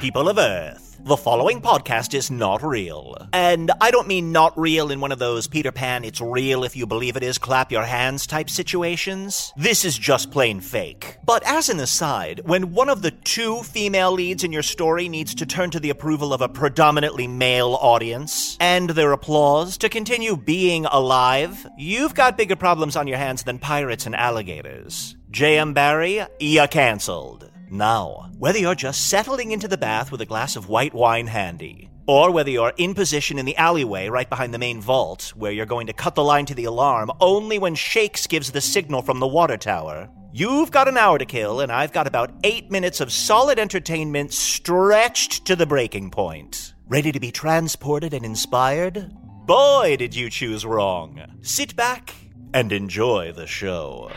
People of Earth, the following podcast is not real. And I don't mean not real in one of those Peter Pan, it's real if you believe it is, clap your hands type situations. This is just plain fake. But as an aside, when one of the two female leads in your story needs to turn to the approval of a predominantly male audience and their applause to continue being alive, you've got bigger problems on your hands than pirates and alligators. J.M. Barrie, ya cancelled. Now, whether you're just settling into the bath with a glass of white wine handy, or whether you're in position in the alleyway right behind the main vault, where you're going to cut the line to the alarm only when Shakes gives the signal from the water tower, you've got an hour to kill, and I've got about eight minutes of solid entertainment stretched to the breaking point. Ready to be transported and inspired? Boy, did you choose wrong. Sit back and enjoy the show.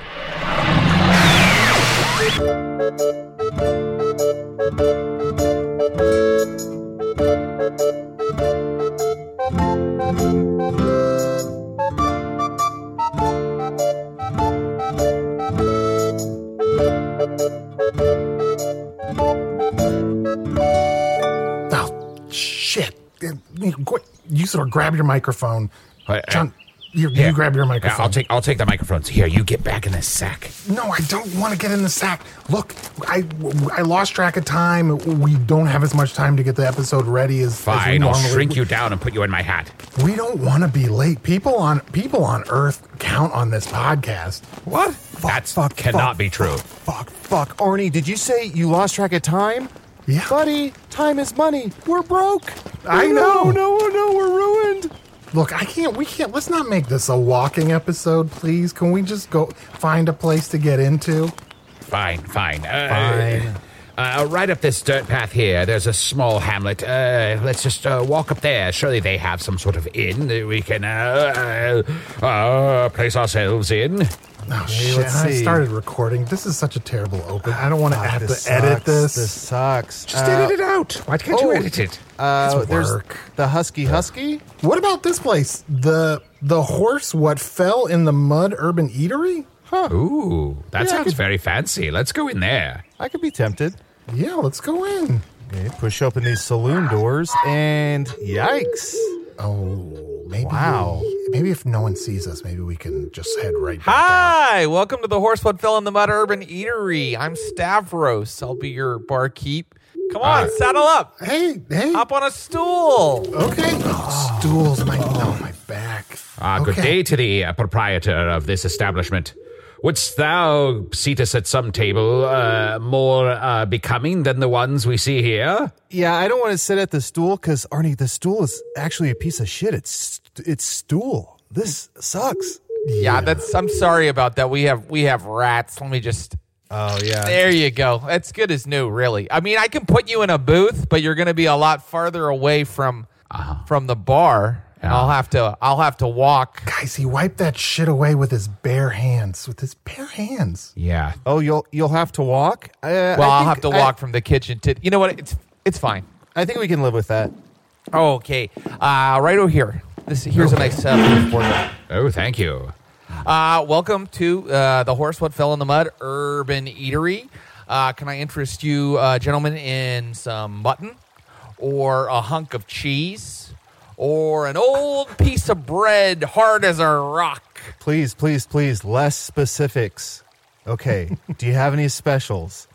Oh, shit. You sort of grab your microphone. Uh, John, you, Here. you grab your Yeah, microphone. I'll take I'll take the microphones. Here, you get back in this sack. No, I don't want to get in the sack. Look, I I lost track of time. We don't have as much time to get the episode ready as as we Fine, I'll normally- shrink you down and put you in my hat. We don't want to be late. People on people on Earth count on this podcast. What? That fuck, cannot fuck, be true. Fuck, fuck. Arnie, did you say you lost track of time? Yeah. Buddy, time is money. We're broke. I No, know. no, no, we're ruined. Look, I can't. We can't. Let's not make this a walking episode, please. Can we just go find a place to get into? Fine, fine. Uh, Fine. Uh, right up this dirt path here, there's a small hamlet. Uh, let's just uh, walk up there. Surely they have some sort of inn that we can uh, uh, uh, place ourselves in. Oh shit! I started recording. This is such a terrible open. I don't want to Fuck, have to this edit this. This sucks. Just Uh, edit it out. Why can't you oh. edit it? Uh, there's work. the Husky Husky. What about this place? The the horse what fell in the mud urban eatery? Huh. Ooh, that Yeah, sounds could- very fancy. Let's go in there. I could be tempted. Yeah, let's go in. Okay, push open these saloon doors, and yikes! Oh, maybe. Wow. Maybe if no one sees us, maybe we can just head right back out. Hi, welcome to the Horsefoot Fell in the Mud Urban Eatery. I'm Stavros. I'll be your barkeep. Come on, Uh, saddle up. Hey, hey. Hop on a stool. Okay. Oh, stools. My no, my back. Ah, good day to the uh, proprietor of this establishment. Wouldst thou seat us at some table uh, more uh, becoming than the ones we see here? Yeah, I don't want to sit at the stool because Arnie, the stool is actually a piece of shit. It's it's stool. This sucks. Yeah, that's. I'm sorry about that. We have we have rats. Let me just. Oh yeah. There you go. That's good as new, really. I mean, I can put you in a booth, but you're going to be a lot farther away from from the bar, and I'll have to I'll have to walk. Guys, he wiped that shit away with his bare hands. With his bare hands. Yeah. Oh, you'll you'll have to walk. Uh, Well, I I'll have to I- walk from the kitchen to. You know what? It's it's fine. I, think we can live with that. Okay, uh, right over here. This here's a nice uh, for you. Oh, thank you. Uh, welcome to uh, the Horse What Fell in the Mud Urban Eatery. Uh, can I interest you, uh, gentlemen, in some mutton, or a hunk of cheese, or an old piece of bread hard as a rock? Please, please, please, less specifics. Okay. Do you have any specials?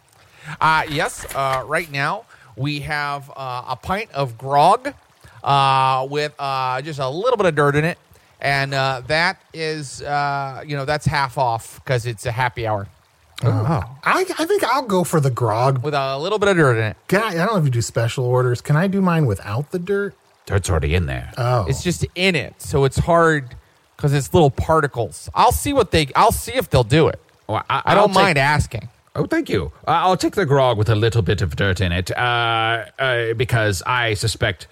Uh, yes, uh, right now we have uh, a pint of grog uh, with uh, just a little bit of dirt in it. And uh, that is, uh, you know, that's half off because it's a happy hour I, I think I'll go for the grog. with a little bit of dirt in it. Can I, I don't know if you do special orders. Can I do mine without the dirt? Dirt's already in there. Oh, It's just in it, so it's hard because it's little particles. I'll see what they. I'll see if they'll do it. Well, I I'll don't take- mind asking. Oh, thank you. Uh, I'll take the grog with a little bit of dirt in it, uh, uh, because I suspect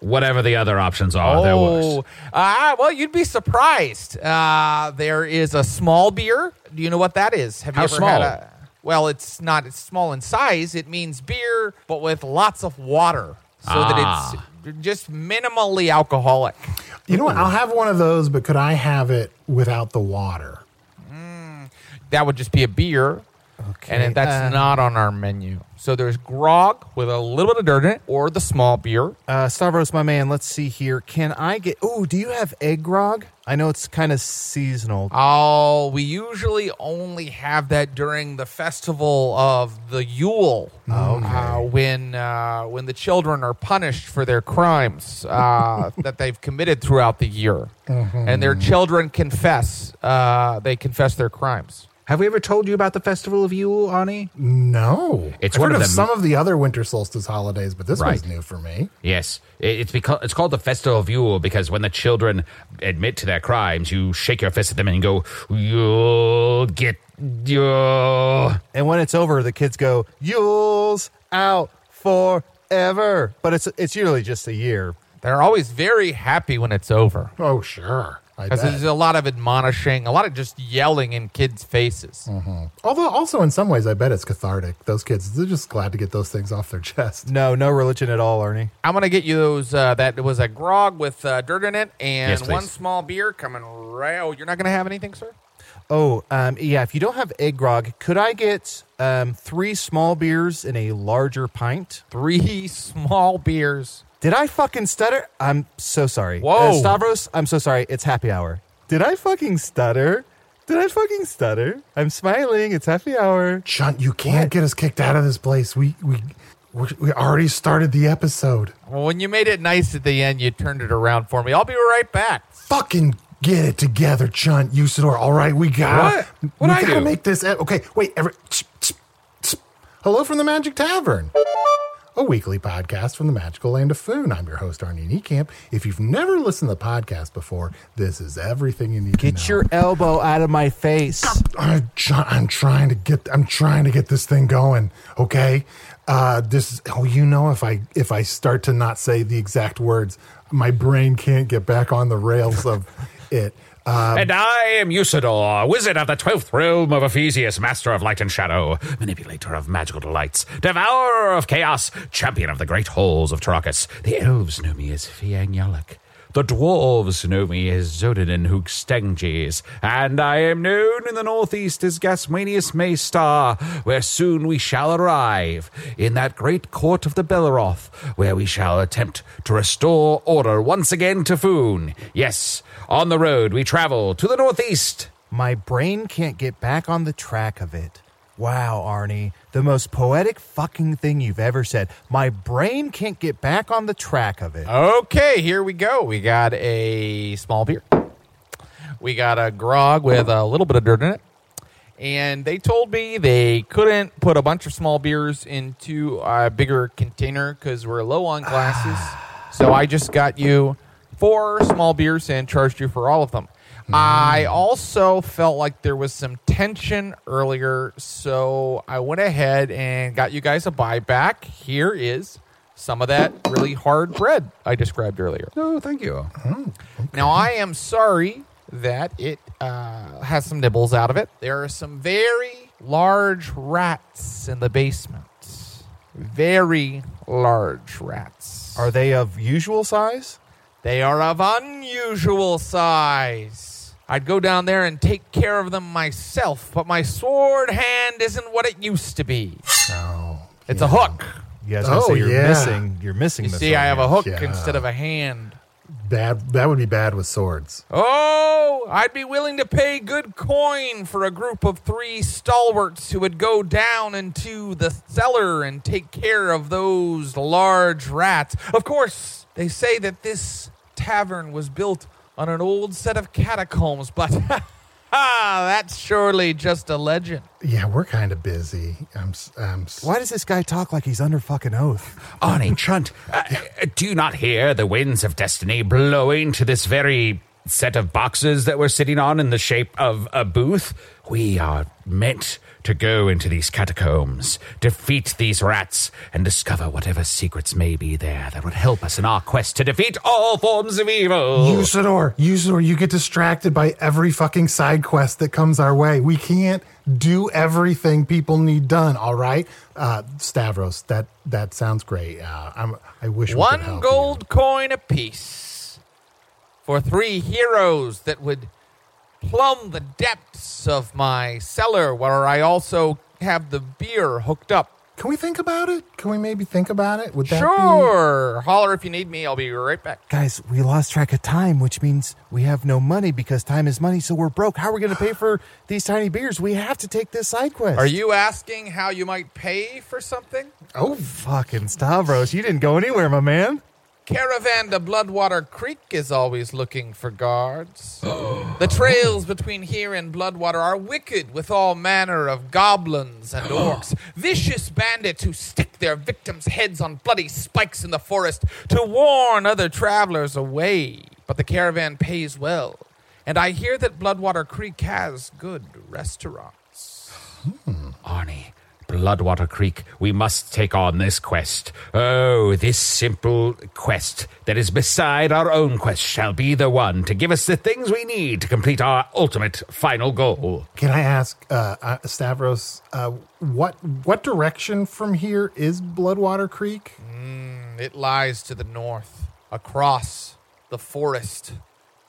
whatever the other options are, they're worse. Oh, uh, well, you'd be surprised. Uh, there is a small beer. Do you know what that is? Have How you ever small? had a? Well, it's not. It's small in size. It means beer, but with lots of water, so Ah. that it's just minimally alcoholic. you know what? I'll have one of those, but could I have it without the water? That would just be a beer. Okay. And that's uh, not on our menu. So there's grog with a little bit of dirt in it, or the small beer. Uh, Stavros, my man, let's see here. Can I get. Oh, do you have egg grog? I know it's kind of seasonal. Oh, we usually only have that during the festival of the Yule, uh, when uh, when the children are punished for their crimes uh, that they've committed throughout the year, and their children confess. Uh, they confess their crimes. Have we ever told you about the Festival of Yule, Arnie? No, It's I've one heard of of them- some of the other winter solstice holidays, but this one's Right. new for me. Yes, it's because it's called the Festival of Yule because when the children admit to their crimes, you shake your fist at them and go, "You'll get your." And when it's over, the kids go, Yule's out forever. But it's it's usually just a year. They're always very happy when it's over. Oh, sure. I Because there's a lot of admonishing, a lot of just yelling in kids' faces. Although, also in some ways, I bet it's cathartic. Those kids, they're just glad to get those things off their chest. No, no religion at all, Ernie. I'm gonna get you those. Uh, that was a grog with uh, dirt in it, and Yes, please. one small beer coming right. Oh, you're not gonna have anything, sir? Oh, um, yeah. If you don't have egg grog, could I get um, three small beers in a larger pint? Three small beers. Did I fucking stutter? I'm so sorry. Whoa. Uh, Stavros, I'm so sorry. It's happy hour. Did I fucking stutter? Did I fucking stutter? I'm smiling. It's happy hour. Chunt, you can't get us kicked out of this place. We we we we already started the episode. Well, when you made it nice at the end, you turned it around for me. I'll be right back. Fucking get it together, Chunt. Usidore. All right, we got. What? What'd I gotta do? make this. e- Okay, wait. Every, hello from the Magic Tavern. A weekly podcast from the magical land of Foon. I'm your host, Arnie Niekamp. If you've never listened to the podcast before, this is everything you need to know. Get your elbow out of my face. I'm, I'm trying to get I'm trying to get this thing going. Okay, uh, this oh you know if I if I start to not say the exact words, my brain can't get back on the rails of it. Uh, and I am Usidore, wizard of the twelfth realm of Ephesius, master of light and shadow, manipulator of magical delights, devourer of chaos, champion of the great halls of Tarakas. The elves know me as Fiang Yalak. The dwarves know me as Zodan Hookstengis, and I am known in the northeast as Gasmanius Maystar, where soon we shall arrive, in that great court of the Belleroth, where we shall attempt to restore order once again to Foon. Yes, on the road we travel to the northeast. My brain can't get back on the track of it. Wow, Arnie, the most poetic fucking thing you've ever said. My brain can't get back on the track of it. Okay, here we go. We got a small beer. We got a grog with a little bit of dirt in it. And they told me they couldn't put a bunch of small beers into a bigger container because we're low on glasses. so I just got you four small beers and charged you for all of them. I also felt like there was some tension earlier, so I went ahead and got you guys a buyback. Here is some of that really hard bread I described earlier. Oh, thank you. Now, I am sorry that it uh, has some nibbles out of it. There are some very large rats in the basement. Very large rats. Are they of usual size? They are of unusual size. I'd go down there and take care of them myself, but my sword hand isn't what it used to be. Oh, It's a hook. You guys gonna Oh, say you're yeah. missing. You're missing. You this see, I have a hook Yeah. instead of a hand. bad. That would be bad with swords. Oh, I'd be willing to pay good coin for a group of three stalwarts who would go down into the cellar and take care of those large rats. Of course, they say that this tavern was built on an old set of catacombs, but ha, that's surely just a legend. Yeah, we're kind of busy. I'm. s- I'm s- Why does this guy talk like he's under fucking oath? Arnie, Chunt, uh, uh, do you not hear the winds of destiny blowing to this very set of boxes that we're sitting on in the shape of a booth? We are meant to go into these catacombs, defeat these rats, and discover whatever secrets may be there that would help us in our quest to defeat all forms of evil. Usidore, Usidore, you get distracted by every fucking side quest that comes our way. We can't do everything people need done. All right, uh, Stavros, that that sounds great. Uh, I'm, I wish we could One help gold coin apiece for three heroes that would plumb the depths of my cellar, where I also have the beer hooked up. Can we think about it? Can we maybe think about it? Would that Sure. Holler if you need me. I'll be right back. Guys, we lost track of time, which means we have no money because time is money, so we're broke. How are we going to pay for these tiny beers? We have to take this side quest. Are you asking how you might pay for something? Oh, fucking Stavros? You didn't go anywhere, my man. Caravan to Bloodwater Creek is always looking for guards. Oh. the trails between here and Bloodwater are wicked with all manner of goblins and orcs, vicious bandits who stick their victims' heads on bloody spikes in the forest to warn other travelers away. But the caravan pays well, and I hear that Bloodwater Creek has good restaurants. Hmm. Arnie, Bloodwater Creek, we must take on this quest. Oh, this simple quest that is beside our own quest shall be the one to give us the things we need to complete our ultimate final goal. can I ask uh, uh, Stavros uh, what what direction from here is Bloodwater Creek? It lies to the north, across the forest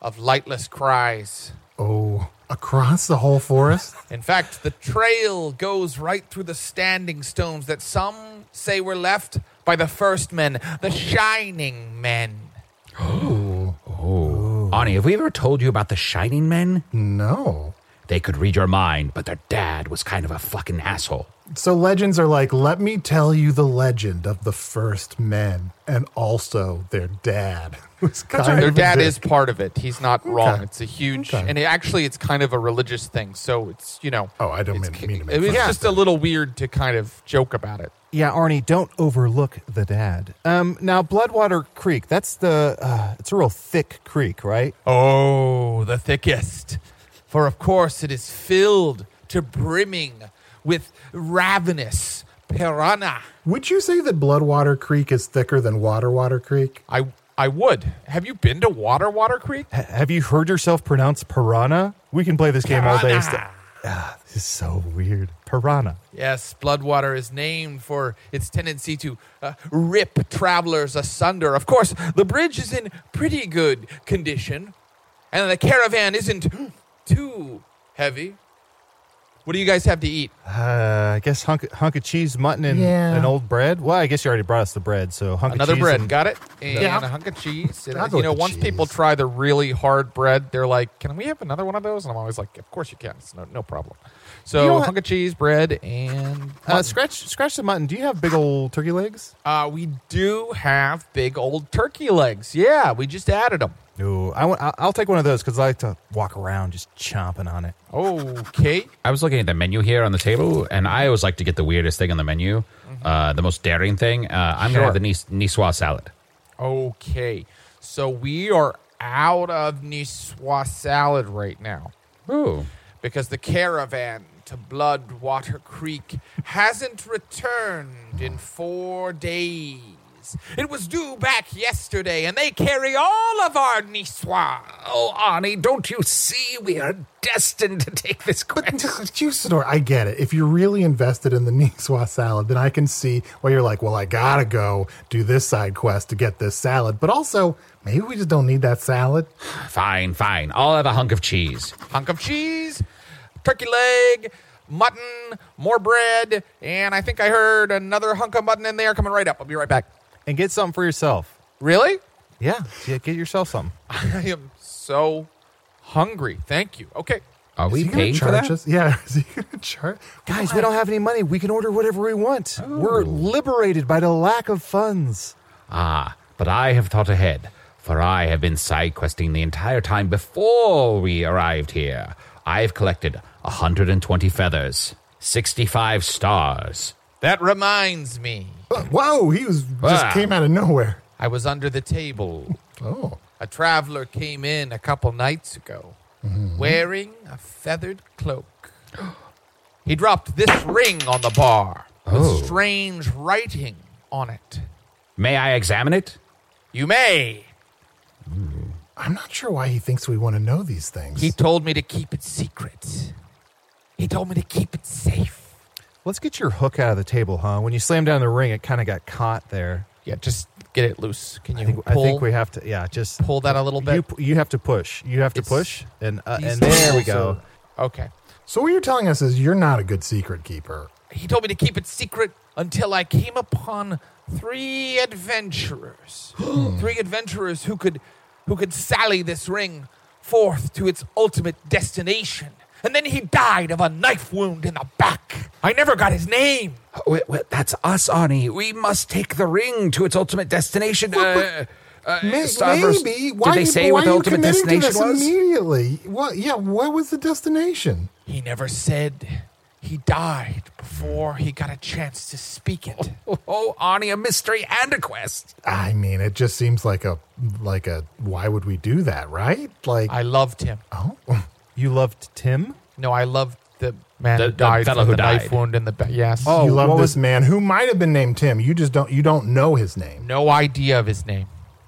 of lightless cries. Oh, across the whole forest. In fact, the trail goes right through the standing stones that some say were left by the first men, the Shining Men. Oh. Oh. Arnie, have we ever told you about the Shining Men? no. They could read your mind, but their dad was kind of a fucking asshole. So legends are like, let me tell you the legend of the first men, and also their dad was kind Their of a dad dick. is part of it. He's not wrong. Okay. It's a huge, Okay. and it, actually, it's kind of a religious thing. So it's you know. Oh, I don't mean- mean to make It was fun of just a little weird to kind of joke about it. Yeah, Arnie, don't overlook the dad. Um, now Bloodwater Creek, that's the, uh, it's a real thick creek, right? Oh, the thickest. For of course it is filled to brimming with ravenous piranha. Would you say that Bloodwater Creek is thicker than Water Water Creek? I I would. Have you been to Water Water Creek? H- have you heard yourself pronounce piranha? We can play this game all day. Piranha. St- ah, this is so weird. Piranha. Yes, Bloodwater is named for its tendency to uh, rip travelers asunder. Of course, the bridge is in pretty good condition, and the caravan isn't too heavy. What do you guys have to eat? Uh, I guess hunk, hunk of cheese, mutton, and Yeah. an old bread. Well, I guess you already brought us the bread, so hunk Another of cheese. bread, and- got it? And Yeah. a hunk of cheese. And, I'll go you know, with the once people cheese. try the really hard bread, they're like, "Can we have another one of those?" And I'm always like, "Of course you can. It's no no problem." So You know a what? hunk of cheese, bread, and Uh, scratch, scratch the mutton. Do you have big old turkey legs? Uh, we do have big old turkey legs. Yeah, we just added them. No, I want. I'll, I'll take one of those because I like to walk around just chomping on it. Okay. I was looking at the menu here on the table, and I always like to get the weirdest thing on the menu, uh, the most daring thing. Uh, I'm Sure. going to have the Nis- Niçoise salad. Okay. So we are out of Niçoise salad right now Ooh. Because the caravan to Bloodwater Creek hasn't returned in four days. It was due back yesterday, and they carry all of our Niçoise. Oh, Arnie, don't you see we are destined to take this quest? Juicidor, I get it. If you're really invested in the Niçoise salad, then I can see why you're like, well, I gotta go do this side quest to get this salad. But also, maybe we just don't need that salad. Fine, fine. I'll have a hunk of cheese. hunk of cheese, turkey leg, mutton, more bread, and I think I heard another hunk of mutton in there coming right up. I'll be right back. And get something for yourself. Really? Yeah, yeah get yourself something. I am so hungry. Thank you. Okay. Are Is we he gonna paying for that? us? Yeah, is he gonna charge? Guys, we don't have any money. We can order whatever we want. We're liberated by the lack of funds. Ah, but I have thought ahead, for I have been side questing the entire time before we arrived here. I have collected 120 feathers, 65 stars. That reminds me. Whoa, he was just came out of nowhere. I was under the table. Oh, A traveler came in a couple nights ago mm-hmm. wearing a feathered cloak. He dropped this ring on the bar Oh. with strange writing on it. May I examine it? You may. I'm not sure why he thinks we want to know these things. He told me to keep it secret. He told me to keep it safe. Let's get your hook out of the table, huh? When you slammed down the ring, it kind of got caught there. Yeah, just get it loose. Can you I think, pull, I think we have to, yeah, just pull that a little bit? You, you have to push. You have to It's- push, and uh, and there we go. are- Okay. so what you're telling us is you're not a good secret keeper. He told me to keep it secret until I came upon three adventurers. three adventurers who could who could sally this ring forth to its ultimate destination. And then he died of a knife wound in the back. I never got his name. Wait, wait, that's us, Arnie. We must take the ring to its ultimate destination. Uh, uh, May- Starburst, maybe. Did they say why what the ultimate destination was? Immediately. What? Yeah. What was the destination? He never said he died before he got a chance to speak it. Oh, Arnie, a mystery and a quest. I mean, it just seems like a like a. Why would we do that? Right? Like. I loved him. oh. You loved Tim? No, I loved the man The- who the died fellow from who the knife wound in the back. Yes. Oh, you love what this was- man who might have been named Tim. You just don't. You don't know his name, No idea of his name.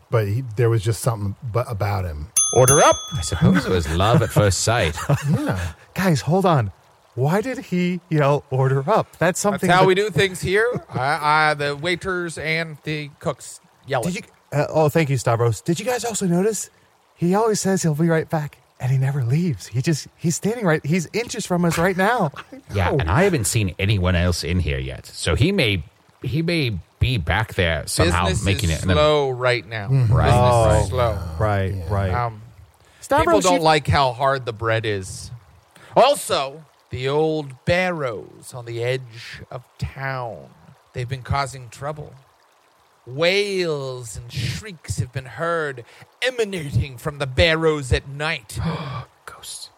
but he, there was just something bu- about him. Order up. I suppose it was love at first sight. Yeah. Guys, hold on. Why did he yell order up? That's something That's how that- we do things here. I, I, the waiters and the cooks yell Did it. you? Uh, oh, thank you, Stavros. Did you guys also notice? He always says he'll be right back, and he never leaves. He just he's standing right. He's inches from us right now. yeah, and I haven't seen anyone else in here yet. So he may he may be back there somehow Business making is it. and then- slow right now. Right. Business Oh. is slow. right, right. Um, Stavros, people don't you- like how hard the bread is. Also, the old barrows on the edge of town. They've been causing trouble. Wails and shrieks have been heard emanating from the barrows at night. Ghosts.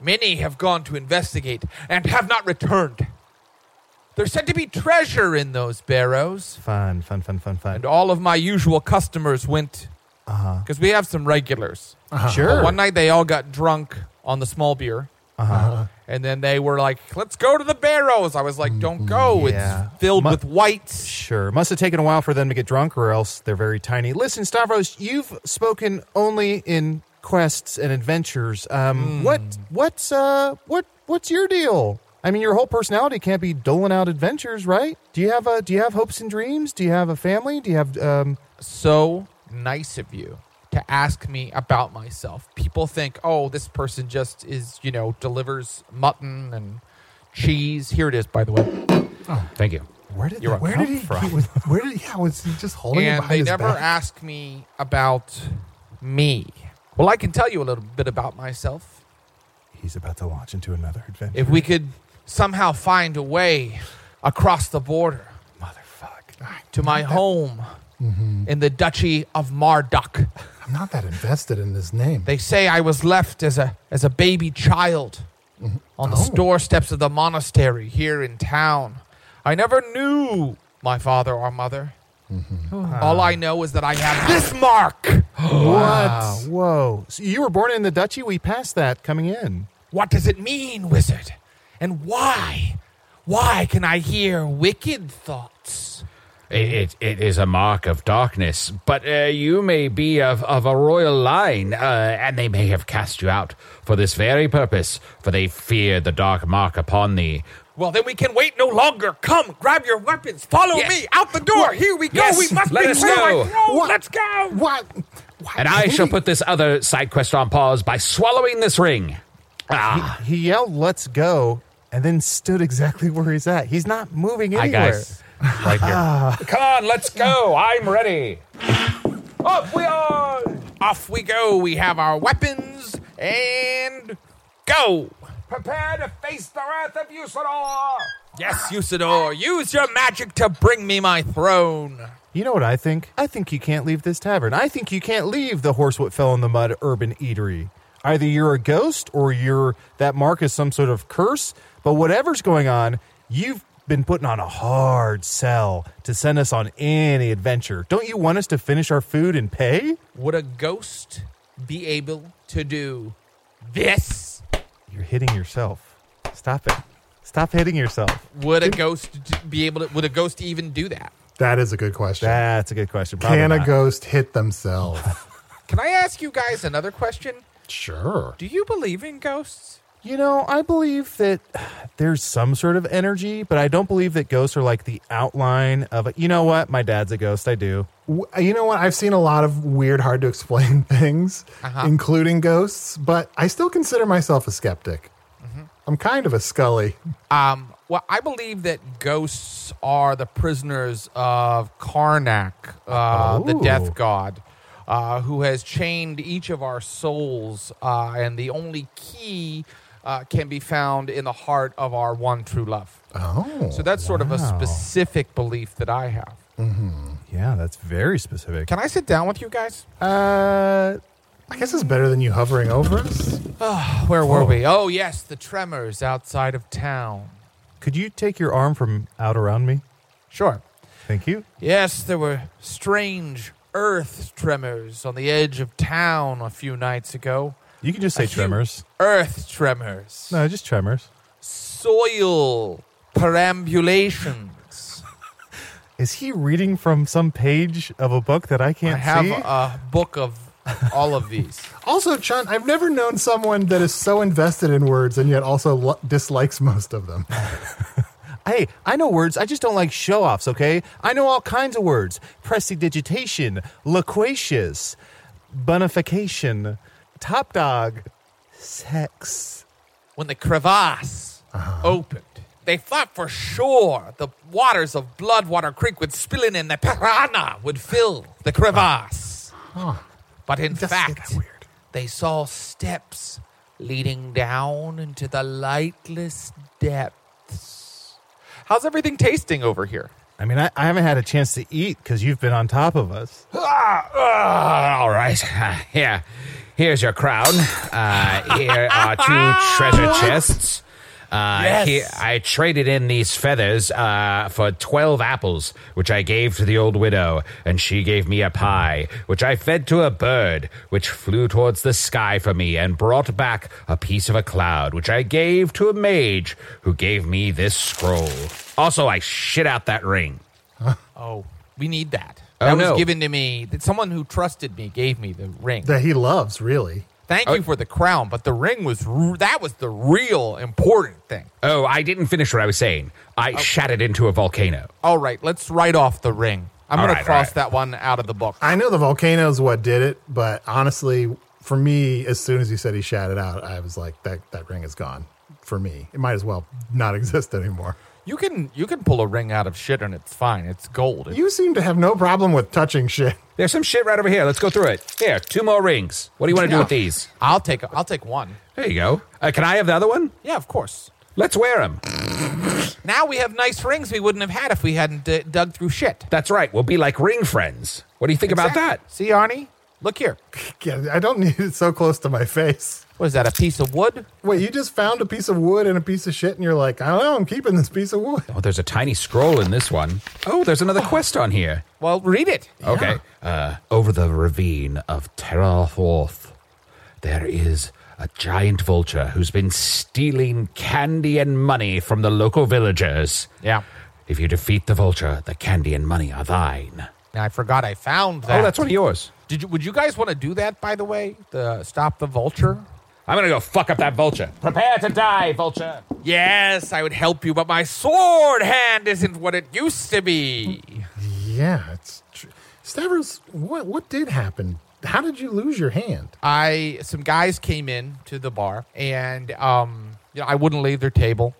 Many have gone to investigate and have not returned. There's said to be treasure in those barrows, Fun, fun, fun, fun, fun. and all of my usual customers went uh-huh. because we have some regulars. Uh-huh. Sure. But one night they all got drunk on the small beer. Uh-huh. And then they were like, let's go to the barrows. I was like, don't go. Yeah. It's filled Mu- with whites. Sure. Must have taken a while for them to get drunk, or else they're very tiny. Listen, Stavros, you've spoken only in quests and adventures. Um, What? What's uh? What? What's your deal? I mean, your whole personality can't be doling out adventures, right? Do you have a? Do you have hopes and dreams? Do you have a family? Do you have um? So nice of you to ask me about myself. People think, oh, this person just is, you know, delivers mutton and cheese. Here it is, by the way. Thank you. Where did You're that Where come did he? from? he was, where did? Yeah. Was he just holding it and behind they his never back? ask me about me. Well, I can tell you a little bit about myself. He's about to launch into another adventure. If we could somehow find a way across the border motherfuck. to my home Mm-hmm. in the Duchy of Marduk. I'm not that invested in his name. They say I was left as a as a baby child on the Oh. doorsteps of the monastery here in town. I never knew my father or mother. Mm-hmm. All I know is that I have this mark Wow. Whoa. So you were born in the duchy? We passed that coming in. What does it mean, wizard? And why? Why can I hear wicked thoughts? It, it, it is a mark of darkness, but uh, you may be of, of a royal line, uh, and they may have cast you out for this very purpose, for they fear the dark mark upon thee. Well, then we can wait no longer. Come, grab your weapons. Follow Yes. me out the door. Here we go. Yes, We must let be us go. What? Let's go. What? What? And I shall put this other side quest on pause by swallowing this ring. Ah, He yelled, let's go, and then stood exactly where he's at. He's not moving hi anywhere. guys. Right here. Come on, let's go. I'm ready. Up we are. Off we go. We have our weapons and go. Prepare to face the wrath of Usidore. Yes, Usidore, use your magic to bring me my throne. You know what I think? I think you can't leave this tavern. I think you can't leave the horse what fell in the mud urban eatery. Either you're a ghost or you're that mark is some sort of curse, but whatever's going on, you've been putting on a hard sell to send us on any adventure. Don't you want us to finish our food and pay? Would a ghost be able to do this? You're hitting yourself. Stop it. Stop hitting yourself. Would a ghost be able to? Would a ghost even do that? That is a good question. That's a good question. Probably Can a not. ghost hit themselves? Can I ask you guys another question? sure. Do you believe in ghosts? You know, I believe that there's some sort of energy, but I don't believe that ghosts are like the outline of it. You know what? My dad's a ghost. I do. W- You know what? I've seen a lot of weird, hard to explain things, Uh-huh. including ghosts, but I still consider myself a skeptic. Mm-hmm. I'm kind of a Scully. Um, well, I believe that ghosts are the prisoners of Karnak, uh, the Oh. death god, uh, who has chained each of our souls, uh, and the only key uh, can be found in the heart of our one true love. Oh. So that's sort of a specific belief that I have. Yeah, that's very specific. Can I sit down with you guys? Uh, I guess it's better than you hovering over us. Where were we? Oh, yes, the tremors outside of town. could you take your arm from out around me? Sure. Thank you. Yes, there were strange earth tremors on the edge of town a few nights ago. You can just say tremors. Earth tremors. No, just tremors. Soil perambulations. Is he reading from some page of a book that I can't I have see? a book of all of these. Also, Chun, I've never known someone that is so invested in words and yet also lo- dislikes most of them. Hey, I know words. I just don't like show offs, okay? I know all kinds of words prestidigitation, loquacious, bonification, top dog, sex. When the crevasse opened, they thought for sure the waters of Bloodwater Creek would spill in and the piranha would fill the crevasse. But in fact, they saw steps leading down into the lightless depths. How's everything tasting over here? I mean, I, I haven't had a chance to eat because you've been on top of us. Ah, ah, all right. Here, here's your crown. Uh, here are two treasure chests. Uh, Yes. here, I traded in these feathers uh, for 12 apples, which I gave to the old widow, and she gave me a pie, which I fed to a bird, which flew towards the sky for me and brought back a piece of a cloud, which I gave to a mage, who gave me this scroll. Also, I shit out that ring. Oh, we need that. Oh, That no. was given to me. That someone who trusted me gave me the ring. That he loves, really. Thank you oh. for the crown, but the ring was r- that was the real important thing. Oh, I didn't finish what I was saying. I shat it into a volcano. All right, let's write off the ring. I'm All going to cross all right. that one out of the book. I know the volcano's what did it, but honestly, for me, as soon as he said he shat it out, I was like, that, that ring is gone. For me, it might as well not exist anymore. You can you can pull a ring out of shit and it's fine. It's gold. It- You seem to have no problem with touching shit. There's some shit right over here. Let's go through it. Here, two more rings. What do you want to do with these? I'll take I'll take one. There you go. Uh, can I have the other one? Yeah, of course. Let's wear them. Now we have nice rings we wouldn't have had if we hadn't uh, dug through shit. That's right. We'll be like ring friends. What do you think about that? See, Arnie, look here. Yeah, I don't need it so close to my face. What is that? A piece of wood? Wait, you just found a piece of wood and a piece of shit, and you're like, I don't know, I'm keeping this piece of wood. Oh, there's a tiny scroll in this one. Oh, there's another quest on here. Well, read it. Okay. Uh, over the ravine of Terraforth, there is a giant vulture who's been stealing candy and money from the local villagers. Yeah. If you defeat the vulture, the candy and money are thine. I forgot I found that. Oh, that's one of yours. Did you? Would you guys want to do that? By the way, the stop the vulture. I'm gonna go fuck up that vulture. Prepare to die, vulture. Yes, I would help you, but my sword hand isn't what it used to be. Yeah, it's tr- Stavros. What what did happen? How did you lose your hand? I some guys came in to the bar, and um, you know, I wouldn't leave their table.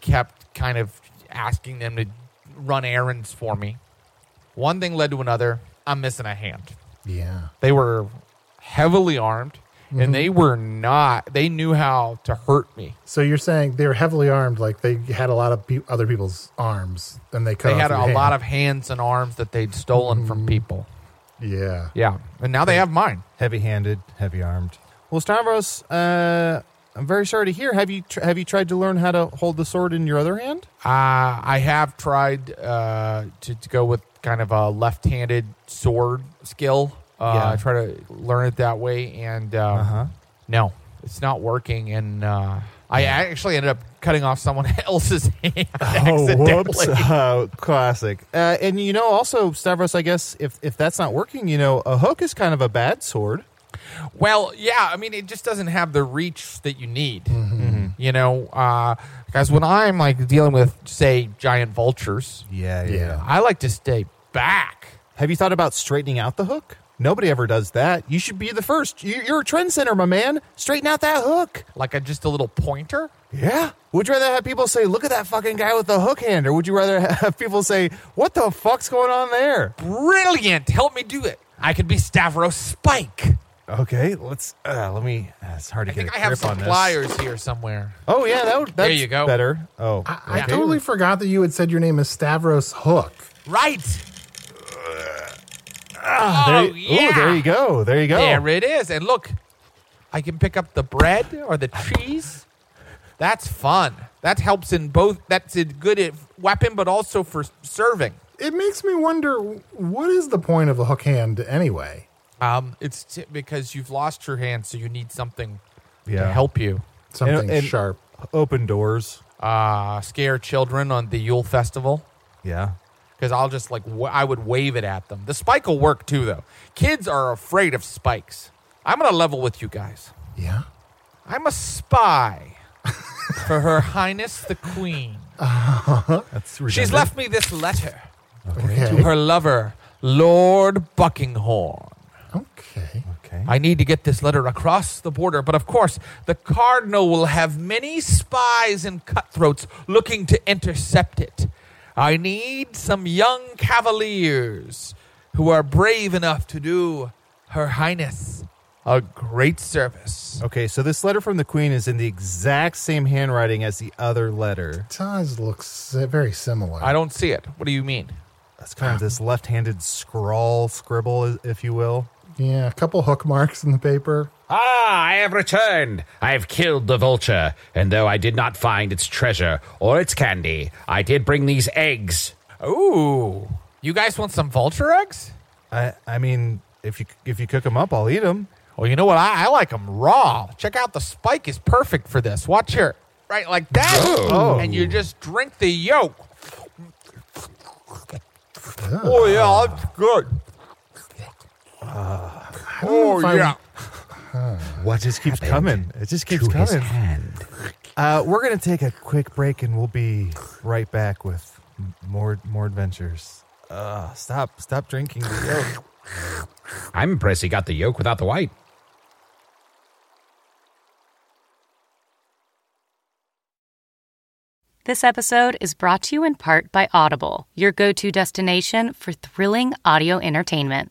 Kept kind of asking them to run errands for me. One thing led to another. I'm missing a hand. Yeah. They were heavily armed, and they were not. They knew how to hurt me. So you're saying they were heavily armed, like they had a lot of pe- other people's arms, and they cut. They off had a hand. lot of hands and arms that they'd stolen from people. Yeah. Yeah, and now they have mine. Heavy handed, heavy armed. Well, Stavros, uh, I'm very sorry to hear. Have you tr- have you tried to learn how to hold the sword in your other hand? Uh, I have tried uh, to, to go with kind of a left-handed sword skill. Uh, Yeah. I try to learn it that way, and um, Uh-huh. no, it's not working. And uh, I actually ended up cutting off someone else's hand accidentally. Uh, classic. Uh, and you know, also Stavros, I guess if if that's not working, you know, a hook is kind of a bad sword. Well, yeah, I mean, it just doesn't have the reach that you need. Mm-hmm. You know, uh, guys, when I'm like dealing with, say, giant vultures, Yeah, Yeah. I like to stay back. Have you thought about straightening out the hook? Nobody ever does that. You should be the first. You- You're a trend center, my man. Straighten out that hook. Like a, just a little pointer. Yeah. Would you rather have people say, "Look at that fucking guy with the hook hand," or would you rather have people say, "What the fuck's going on there?" Brilliant. Help me do it. I could be Stavros Spike. Okay, let's. Uh, let me. Uh, it's hard to I get think a I have grip some on this. pliers here somewhere. Oh yeah, that would, that's There you go. Better. Oh, I, I totally forgot that you had said your name is Stavros Hook. Right. There, oh, you- yeah. ooh, there you go. There you go. There it is. And look, I can pick up the bread or the cheese. That's fun. That helps in both. That's a good weapon, but also for serving. It makes me wonder what is the point of a hook hand anyway? Um, it's t- because you've lost your hand, so you need something to Yeah. help you. Something and- sharp. Open doors. Uh, scare children on the Yule Festival. Yeah. Because I'll just like w- I would wave it at them. The spike will work too, though. Kids are afraid of spikes. I'm gonna level with you guys. Yeah. I'm a spy for Her Highness the Queen. Uh-huh. That's She's left me this letter Okay. to her lover, Lord Buckinghorn. Okay. Okay. I need to get this letter across the border, but of course, the Cardinal will have many spies and cutthroats looking to intercept it. I need some young cavaliers who are brave enough to do Her Highness a great service. Okay, so this letter from the Queen is in the exact same handwriting as the other letter. It Does looks very similar. I don't see it. What do you mean? That's kind of this left-handed scrawl, scribble, if you will. Yeah, a couple hook marks in the paper. Ah, I have returned. I have killed the vulture, and though I did not find its treasure or its candy, I did bring these eggs. Ooh. You guys want some vulture eggs? I, I mean, if you if you cook them up, I'll eat them. Well, you know what? I, I like them raw. Check out the spike is perfect for this. Watch here. Right like that. Oh. And you just drink the yolk. Oh, yeah, that's good. oh, if I- yeah. What just keeps coming? It just keeps to his coming. hand. Uh, we're gonna take a quick break, and we'll be right back with m- more more adventures. Uh, stop stop drinking the yolk. I'm impressed he got the yolk without the white. This episode is brought to you in part by Audible, your go to destination for thrilling audio entertainment.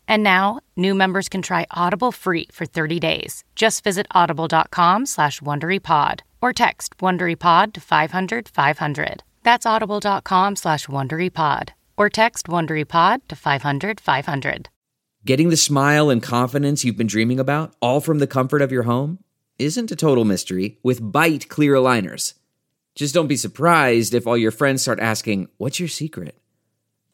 And now, new members can try Audible free for 30 days. Just visit audible.com slash WonderyPod or text WonderyPod to 500 500. That's audible.com slash WonderyPod or text WonderyPod to 500 500. Getting the smile and confidence you've been dreaming about, all from the comfort of your home, isn't a total mystery with Bite Clear Aligners. Just don't be surprised if all your friends start asking, What's your secret?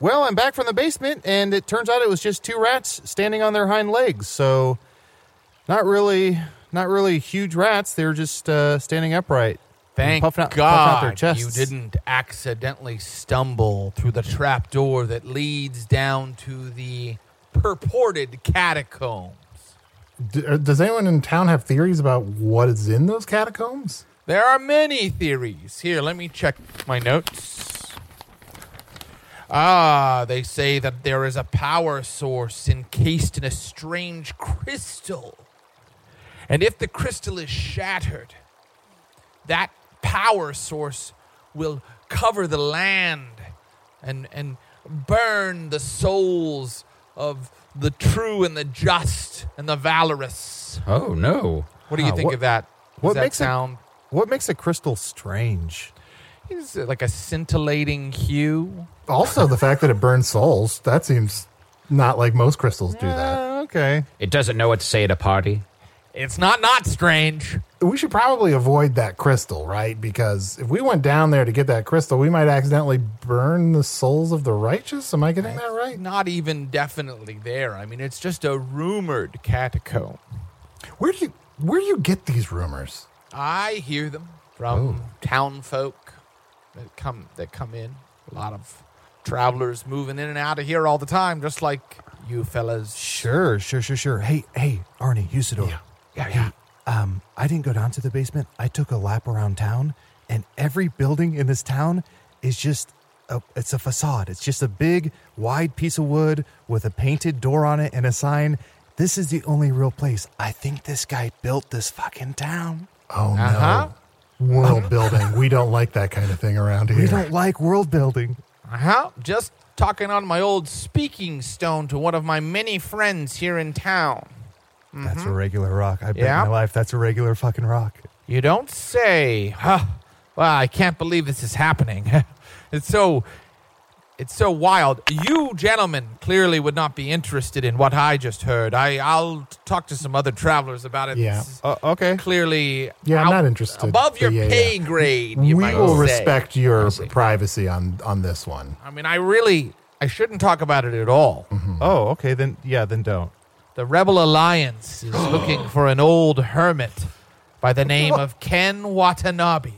Well, I'm back from the basement, and it turns out it was just two rats standing on their hind legs. So, not really, not really huge rats. They were just uh, standing upright. and Thank puffing out, God puffing out their chests. you didn't accidentally stumble through the trap door that leads down to the purported catacombs. D- uh, does anyone in town have theories about what is in those catacombs? There are many theories. Here, let me check my notes. Ah, they say that there is a power source encased in a strange crystal. And if the crystal is shattered, that power source will cover the land and and burn the souls of the true and the just and the valorous. Oh no. What do you Huh, think what- of that? Does what that makes sound What makes a crystal strange? Is it like a scintillating hue? Also, the fact that it burns souls, that seems not like most crystals do that. Uh, okay. It doesn't know what to say at a party. It's not not strange. We should probably avoid that crystal, right? Because if we went down there to get that crystal, we might accidentally burn the souls of the righteous. Am I getting that right? Not even definitely there. I mean, it's just a rumored catacomb. Where do you where do you get these rumors? I hear them from town folk that come that come in. A lot of travelers moving in and out of here all the time, just like you fellas. Sure, sure, sure, sure. Hey, hey, Arnie, Usidore. Yeah. Yeah, yeah. Um, I didn't go down to the basement. I took a lap around town, and every building in this town is just a, it's a facade. It's just a big, wide piece of wood with a painted door on it and a sign. This is the only real place. I think this guy built this fucking town. Oh Uh-huh. no. World building. We don't like that kind of thing around here. We don't like world building. Uh-huh. Just talking on my old speaking stone to one of my many friends here in town. That's a regular rock. I bet Yeah. my life that's a regular fucking rock. You don't say. Huh. Well, I can't believe this is happening. it's so it's so wild. You gentlemen clearly would not be interested in what I just heard. I I'll talk to some other travelers about it. Yeah. Uh, okay. clearly Yeah, I'm out- not interested. Above your Yeah, yeah. pay grade, you we might will say. respect your privacy on on this one. I mean, I really I shouldn't talk about it at all. Oh, okay. Then yeah, then don't. The Rebel Alliance is looking for an old hermit by the name of Ken Watanabe.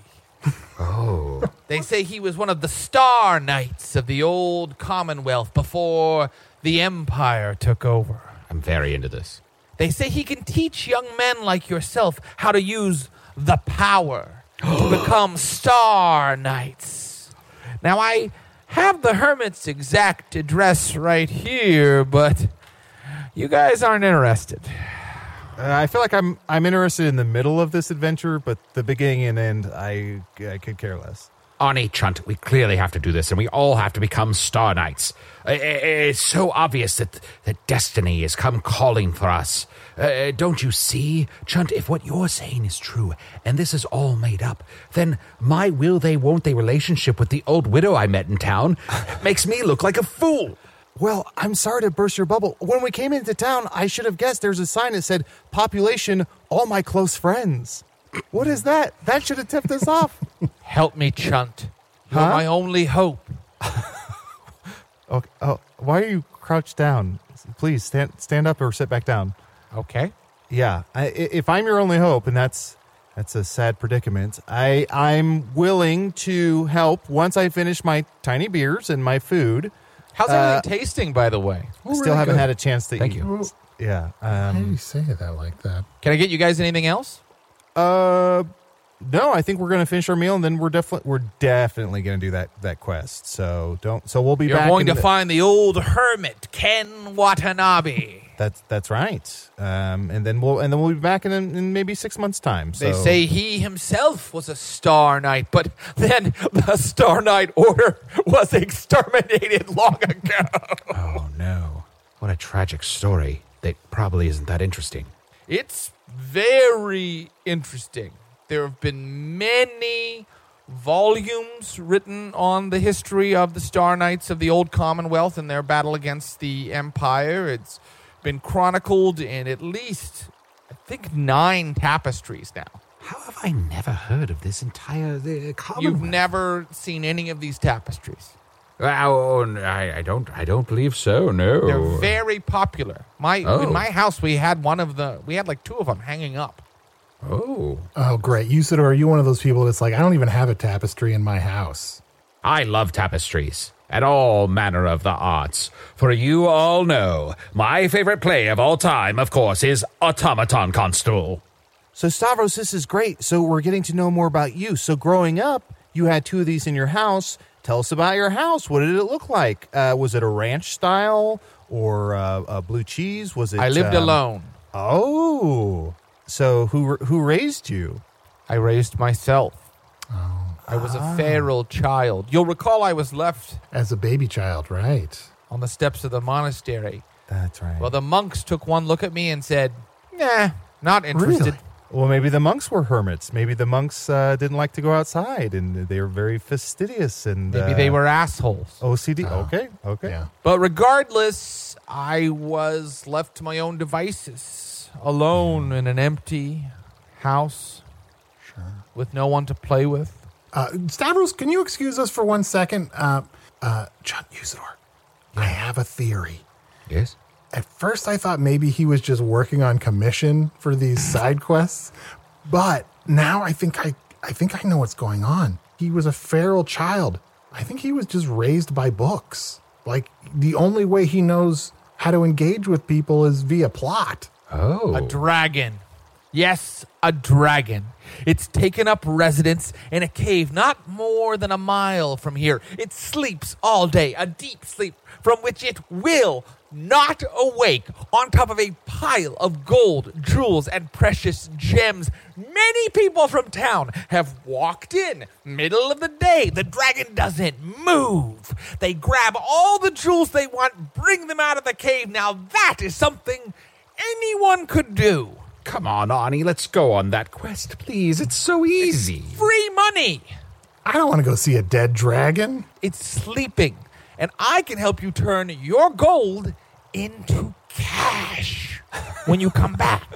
Oh. They say he was one of the star knights of the old Commonwealth before the Empire took over. I'm very into this. They say he can teach young men like yourself how to use the power to become star knights. Now, I have the hermit's exact address right here, but you guys aren't interested. Uh, I feel like I'm I'm interested in the middle of this adventure, but the beginning and end, I I could care less. Arnie, Chunt, we clearly have to do this, and we all have to become Star Knights. It's so obvious that, that destiny has come calling for us. Uh, don't you see, Chunt, if what you're saying is true, and this is all made up, then my will they won't they relationship with the old widow I met in town makes me look like a fool. Well, I'm sorry to burst your bubble. When we came into town, I should have guessed there's a sign that said population, all my close friends. What is that? That should have tipped us off. Help me, Chunt. You're Huh? my only hope. Okay. Oh, why are you crouched down? Please stand stand up or sit back down. Okay. Yeah, I, i- if I'm your only hope, and that's that's a sad predicament, I I'm willing to help once I finish my tiny beers and my food. How's Uh, everything tasting, by the way? Still haven't had a chance to Thank eat. you. Yeah. How do Um, you say that like that? Can I get you guys anything else? Uh, no, I think we're gonna finish our meal, and then we're definitely we're definitely gonna do that that quest. So don't. So we'll be You're back. going to the- find the old hermit, Ken Watanabe. That's that's right. Um, and then we'll and then we'll be back in, in maybe six months' time. So. They say he himself was a Star Knight, but then the Star Knight Order was exterminated long ago. Oh no. What a tragic story that probably isn't that interesting. It's very interesting. There have been many volumes written on the history of the Star Knights of the Old Commonwealth and their battle against the Empire. It's been chronicled in at least, I think, nine tapestries now. How have I never heard of this entire uh, Commonwealth? You've never seen any of these tapestries. Oh, n- I, I don't. I don't believe so. No. They're very popular. My Oh. in my house we had one of the we had like two of them hanging up. oh, Oh, great. Usidore, are you one of those people that's like, I don't even have a tapestry in my house? I love tapestries and all manner of the arts. For you all know, my favorite play of all time, of course, is Automaton Constable. So Stavros, this is great. So we're getting to know more about you. So growing up, you had two of these in your house. Tell us about your house. What did it look like? Uh, was it a ranch style or uh, a blue cheese? Was it? I lived um, alone. Oh, so who who raised you? I raised myself. I was a feral child. You'll recall I was left As a baby child, right? on the steps of the monastery. That's right. Well, the monks took one look at me and said, "Nah, not interested." Really? Well, maybe the monks were hermits. Maybe the monks uh, didn't like to go outside, and they were very fastidious. And Maybe uh, they were assholes. OCD. okay, okay. Yeah. But regardless, I was left to my own devices, alone in an empty house, with no one to play with. Uh, Stavros, can you excuse us for one second? Uh, uh, John Usidore, I have a theory. Yes. At first, I thought maybe he was just working on commission for these side quests, but now I think I, I think I know what's going on. He was a feral child. I think he was just raised by books. Like the only way he knows how to engage with people is via plot. Oh. A dragon. Yes, a dragon. It's taken up residence in a cave not more than a mile from here. It sleeps all day, a deep sleep from which it will not awake on top of a pile of gold, jewels, and precious gems. Many people from town have walked in, middle of the day. The dragon doesn't move. They grab all the jewels they want, bring them out of the cave. Now that is something anyone could do. Come on, Arnie, let's go on that quest, please. It's so easy. Free money. I don't want to go see a dead dragon. It's sleeping. And I can help you turn your gold into cash when you come back.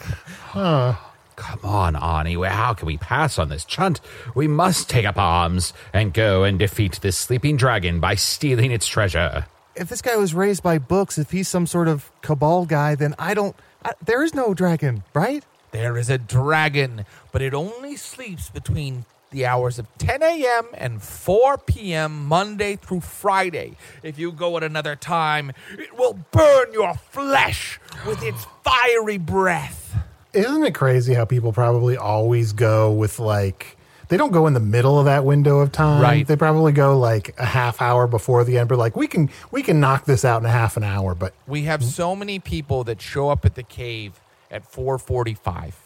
Come on, Arnie. Well, how can we pass on this chunt? We must take up arms and go and defeat this sleeping dragon by stealing its treasure. If this guy was raised by books, if he's some sort of cabal guy, then I don't. I, there is no dragon, right? There is a dragon, but it only sleeps between the hours of 10 a.m. and 4 p.m. Monday through Friday. If you go at another time, it will burn your flesh with its fiery breath. Isn't it crazy how people probably always go with like they don't go in the middle of that window of time. Right. They probably go like a half hour before the end. But like we can we can knock this out in a half an hour. But We have so many people that show up at the cave at 4:45.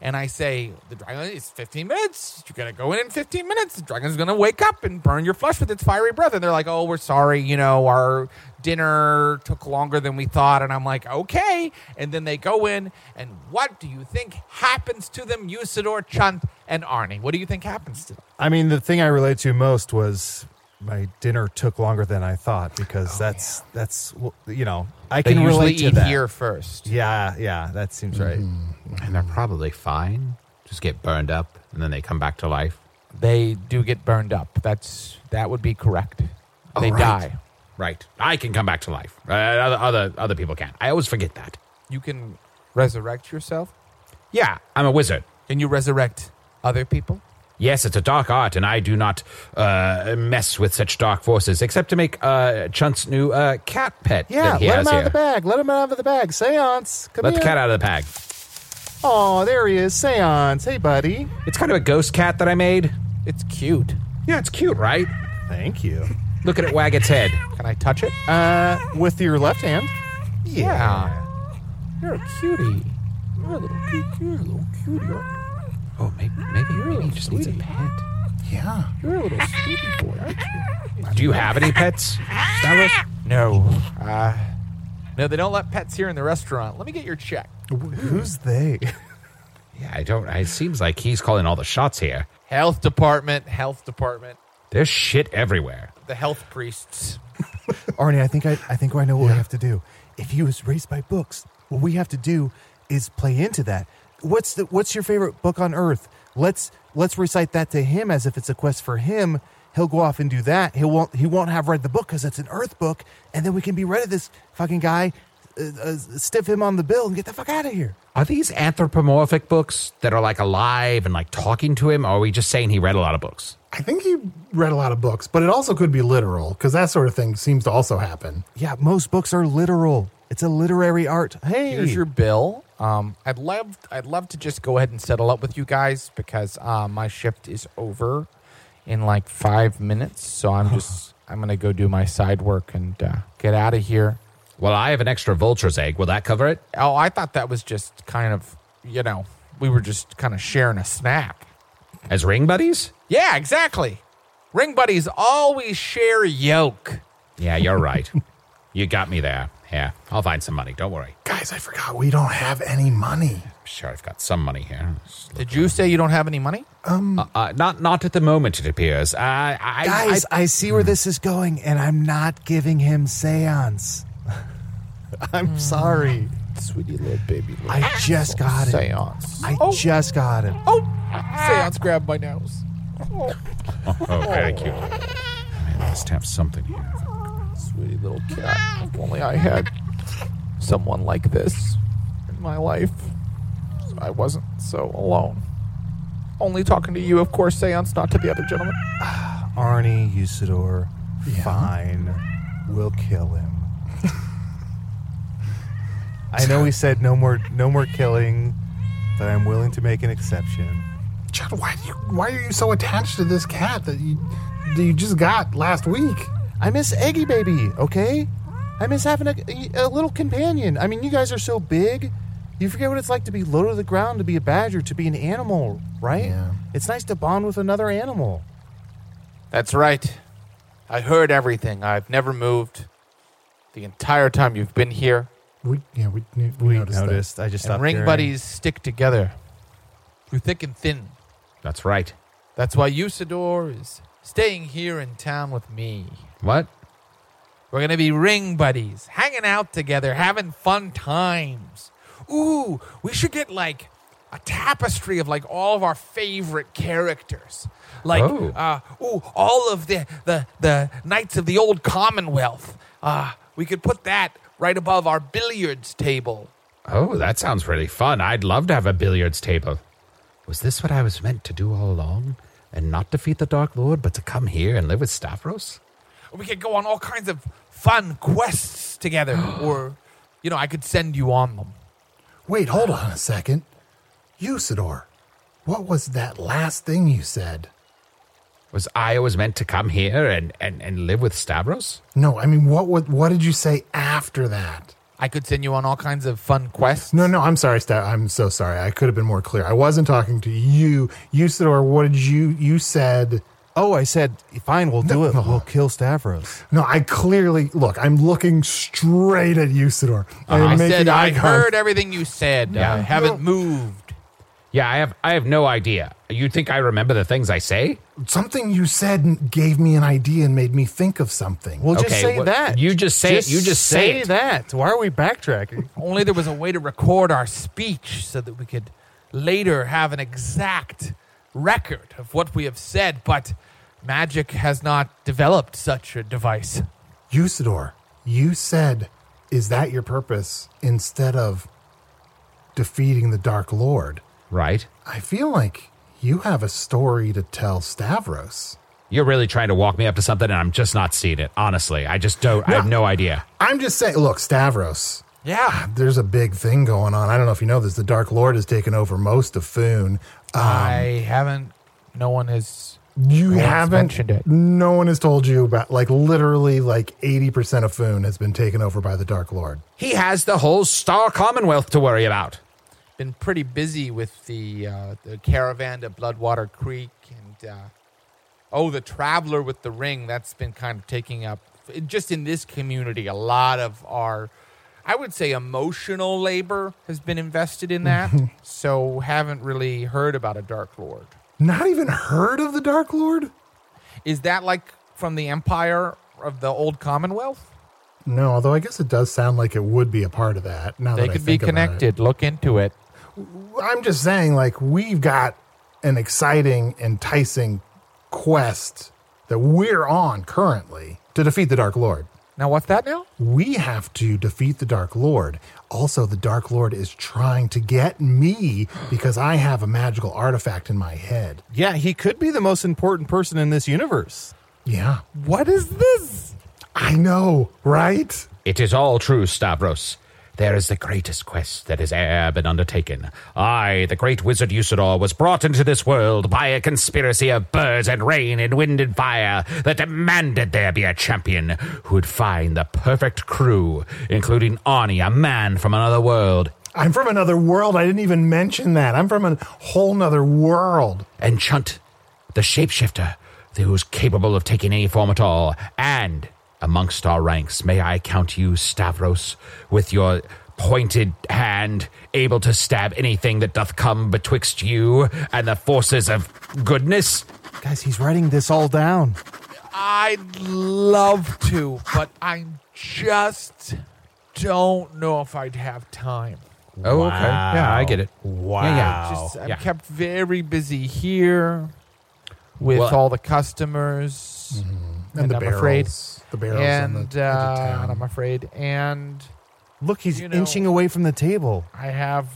And I say, the dragon is 15 minutes. You're to go in in 15 minutes. The dragon's to wake up and burn your flesh with its fiery breath. And they're like, oh, we're sorry. You know, our dinner took longer than we thought. And I'm like, okay. And then they go in, and what do you think happens to them, Usidore, Chunt, and Arnie? What do you think happens to them? I mean, the thing I relate to most was my dinner took longer than I thought because that's that's you know I They can usually relate to eat that. here first. Yeah, yeah, that seems right. And they're probably fine. Just get burned up and then they come back to life. They do get burned up. That's That would be correct. They Oh, right. die. Right. I can come back to life. Uh, other, other other people can't. I always forget that. You can resurrect yourself? Yeah, I'm a wizard. Can you resurrect other people? Yes, it's a dark art, and I do not uh, mess with such dark forces, except to make uh, Chunt's new uh, cat pet. Yeah, that he let has him out here. of the bag. Let him out of the bag. Seance. Come Let here. the cat out of the bag. Oh, there he is. Seance. Hey, buddy. It's kind of a ghost cat that I made. It's cute. Yeah, it's cute, right? Thank you. Look at it wag its head. Can I touch it? Uh, with your left hand. Yeah. You're a cutie. You're a little cute. You're a little cutie. You're, Oh, maybe maybe, maybe he just needs a pet. Yeah. you're a little sweetie boy, aren't you? Do you have any pets, Stavros? No. Uh, no, they don't let pets here in the restaurant. Let me get your check. Who's they? Yeah, I don't. It seems like he's calling all the shots here. Health department, health department, There's shit everywhere. the health priests. Arnie, I think I, I think I know what we have to do. If he was raised by books, what we have to do is play into that. What's the What's your favorite book on earth? Let's let's recite that to him as if it's a quest for him. He'll go off and do that. He won't he won't have read the book because it's an Earth book, and then we can be rid of this fucking guy, uh, uh, stiff him on the bill, and get the fuck out of here. Are these anthropomorphic books that are like alive and like talking to him, or are we just saying he read a lot of books? I think he read a lot of books, but it also could be literal because that sort of thing seems to also happen. Yeah, most books are literal. It's a literary art. Hey, Here's your bill. Um, I'd love, I'd love to just go ahead and settle up with you guys because uh, my shift is over in like five minutes. So I'm just, I'm gonna go do my side work and uh, get out of here. Well, I have an extra vulture's egg. Will that cover it? Oh, I thought that was just kind of, you know, we were just kind of sharing a snack. As ring buddies? Yeah, exactly. Ring buddies always share yolk. Yeah, you're right. you got me there. Yeah, I'll find some money. Don't worry. Guys, I forgot we don't have any money. Sure, I've got some money here. Did you say you don't have any money? Uh, uh, not, not at the moment. It appears. I, I, Guys, I, I, see where this is going, and I'm not giving him seance. I'm sorry. Sweetie little baby. Little I just got it. Seance. I oh, just got it. oh, seance grabbed my nose. oh, very cute. Man, must have something here. Sweetie little cat. If only I had someone like this in my life. So I wasn't so alone. Only talking to you, of course, seance, not to the other gentleman. Arnie Usidore, fine. We'll kill him. I know he said no more no more killing, but I'm willing to make an exception. Chad, why do you why are you so attached to this cat that you that you just got last week? I miss Eggy Baby, okay? I miss having a, a little companion. I mean, you guys are so big. You forget what it's like to be low to the ground, to be a badger, to be an animal, right? Yeah. It's nice to bond with another animal. That's right. I heard everything. I've never moved the entire time you've been here. We yeah we we, We noticed, noticed. I just And stopped ring caring. buddies stick together through thick and thin. That's right. That's why Usidore is staying here in town with me. What? We're going to be ring buddies, hanging out together, having fun times. Ooh, we should get like a tapestry of like all of our favorite characters. Like, Oh. uh, ooh, all of the, the, the Knights of the Old Commonwealth. Uh, we could put that right above our billiards table. Oh, that sounds really fun. I'd love to have a billiards table. Was this what I was meant to do all along? And not defeat the Dark Lord, but to come here and live with Stavros? We could go on all kinds of fun quests together, or, you know, I could send you on them. Wait, hold on a second. Usidore, what was that last thing you said? Was I always meant to come here and, and, and live with Stavros? No, I mean what what what did you say after that? I could send you on all kinds of fun quests. No, no, I'm sorry, Stav. I'm so sorry. I could have been more clear. I wasn't talking to you. You, Usidore, what did you you said Oh, I said, fine, we'll do it. no. We'll kill Stavros. No, I clearly look, I'm looking straight at Usidore. I, am I making said I eye heard everything you said. Yeah. I haven't moved. Yeah, I have I have no idea. You think I remember the things I say? Something you said gave me an idea and made me think of something. Well, just Okay, say what- that. you just say it. You just say it. that. Why are we backtracking? Only there was a way to record our speech so that we could later have an exact record of what we have said, but magic has not developed such a device. Usidore, you said, is that your purpose instead of defeating the Dark Lord? Right? I feel like you have a story to tell Stavros. You're really trying to walk me up to something, and I'm just not seeing it. Honestly, I just don't. I have no idea. I'm just saying, look, Stavros, Yeah. Ah, there's a big thing going on. I don't know if you know this. The Dark Lord has taken over most of Foon. Um, I haven't. No one has. You No haven't mentioned it. No one has told you about like literally like 80% of Foon has been taken over by the Dark Lord. He has the whole Star Commonwealth to worry about. Been pretty busy with the uh, the caravan to Bloodwater Creek and uh, oh, the traveler with the ring. That's been kind of taking up just in this community a lot of our. I would say emotional labor has been invested in that. so haven't really heard about a Dark Lord. Not even heard of the Dark Lord? Is that like from the Empire of the Old Commonwealth? No, although I guess it does sound like it would be a part of that. Now They that could be connected. Look into it. I'm just saying, like, we've got an exciting, enticing quest that we're on currently to defeat the Dark Lord. Now, what's that now? We have to defeat the Dark Lord. Also, the Dark Lord is trying to get me because I have a magical artifact in my head. yeah, he could be the most important person in this universe. Yeah, What is this? I know, right? It is all true, Stavros. There is the greatest quest that has e'er been undertaken. I, the great wizard Usidore, was brought into this world by a conspiracy of birds and rain and wind and fire that demanded there be a champion who would find the perfect crew, including Arnie, a man from another world, I'm from another world. I didn't even mention that. I'm from a whole nother world. and Chunt, the shapeshifter, who's capable of taking any form at all. And amongst our ranks, may I count you, Stavros, with your pointed hand, able to stab anything that doth come betwixt you and the forces of goodness? Guys, he's writing this all down. I'd love to, but I just don't know if I'd have time. Oh, okay. Yeah, I get it. Wow. Yeah, yeah. Just I'm Yeah. kept very busy here with Well- all the customers, mm-hmm. And, and, the I'm barrels. afraid, the barrels and, on the edge uh, and town. I'm afraid, and Look, he's You know- inching away from the table. I have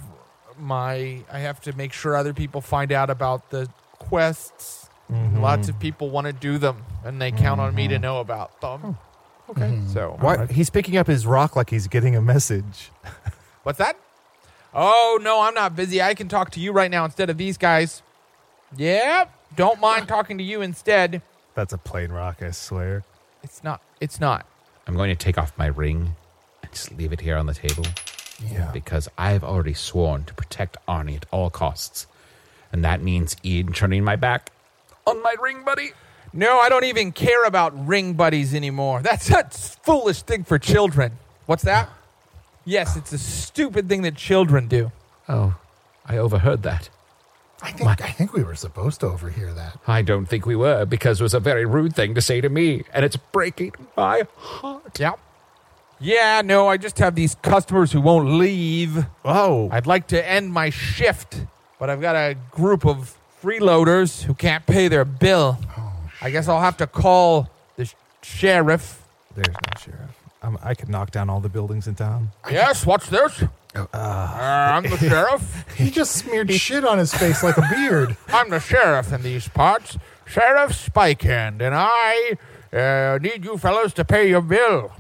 my I have to make sure other people find out about the quests. Mm-hmm. Lots of people want to do them, and they count on me to mm-hmm. know about them. Okay, mm-hmm. so Why. He's picking up his rock like he's getting a message. what's that? Oh no, I'm not busy. I can talk to you right now instead of these guys. Yep, don't mind talking to you instead. That's a plain rock, I swear. It's not. It's not. I'm going to take off my ring and just leave it here on the table. Yeah. Because I've already sworn to protect Arnie at all costs. And that means Ian turning my back on my ring, buddy. No, I don't even care about ring buddies anymore. That's a foolish thing for children. What's that? Yes, it's a stupid thing that children do. Oh, I overheard that. I think I think we were supposed to overhear that. I don't think we were because it was a very rude thing to say to me, and it's breaking my heart. Yeah. Yeah, no, I just have these customers who won't leave. Oh, I'd like to end my shift, but I've got a group of freeloaders who can't pay their bill. I guess I'll have to call the sh- sheriff. there's no sheriff. Um, I could knock down all the buildings in town. Yes, what's this? Uh, I'm the sheriff. He just smeared shit on his face like a beard. I'm the sheriff in these parts, Sheriff Spikehand, and I uh, need you fellows to pay your bill.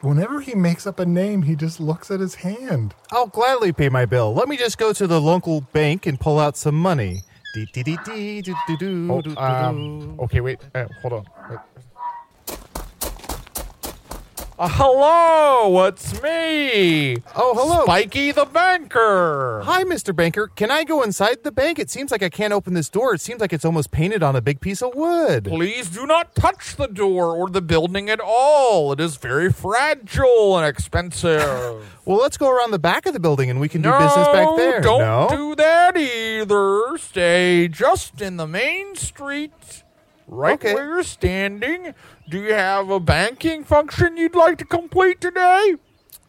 Whenever he makes up a name, he just looks at his hand. I'll gladly pay my bill. Let me just go to the local bank and pull out some money. Dee, dee, dee, dee, doo, doo, doo, Oh, doo, doo, um, okay, wait, uh, hold on. Wait. Uh, hello, it's me. Oh, hello. Spiky the banker. Hi, Mr. Banker. Can I go inside the bank? It seems like I can't open this door. It seems like it's almost painted on a big piece of wood. Please do not touch the door or the building at all. It is very fragile and expensive. Well, let's go around the back of the building and we can do no, business back there. Don't no? do that either. Stay just in the main street, right Okay. where you're standing. Do you have a banking function you'd like to complete today?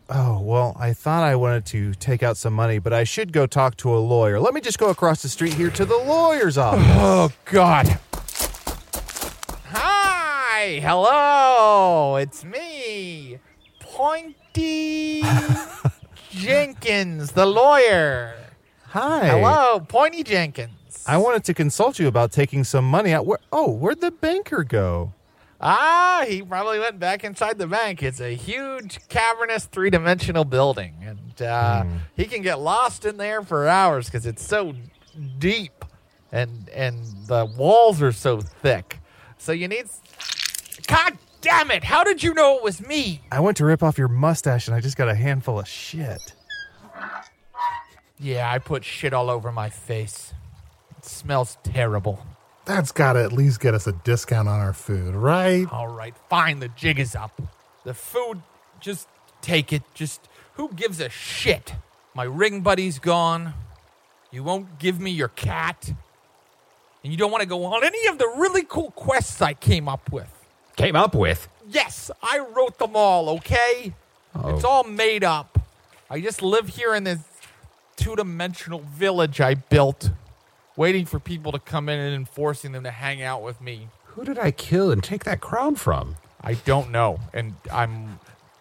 Oh, well, I thought I wanted to take out some money, but I should go talk to a lawyer. Let me just go across the street here to the lawyer's office. Oh, God. Hi. Hello. It's me, Pointy Jenkins, the lawyer. Hi. Hello, Pointy Jenkins. I wanted to consult you about taking some money out. Where? Oh, where'd the banker go? Ah, he probably went back inside the bank. It's a huge, cavernous, three dimensional building. And uh, he can get lost in there for hours because it's so deep and, and the walls are so thick. So you need. God damn it! How did you know it was me? I went to rip off your mustache and I just got a handful of shit. Yeah, I put shit all over my face. It smells terrible. That's got to at least get us a discount on our food, right? All right, fine. The jig is up. The food, just take it. Just who gives a shit? My ring buddy's gone. You won't give me your cat. And you don't want to go on any of the really cool quests I came up with. Came up with. Yes, I wrote them all, okay? Oh. It's all made up. I just live here in this two dimensional village I built, waiting for people to come in and forcing them to hang out with me. Who did I kill and take that crown from? I don't know, and I'm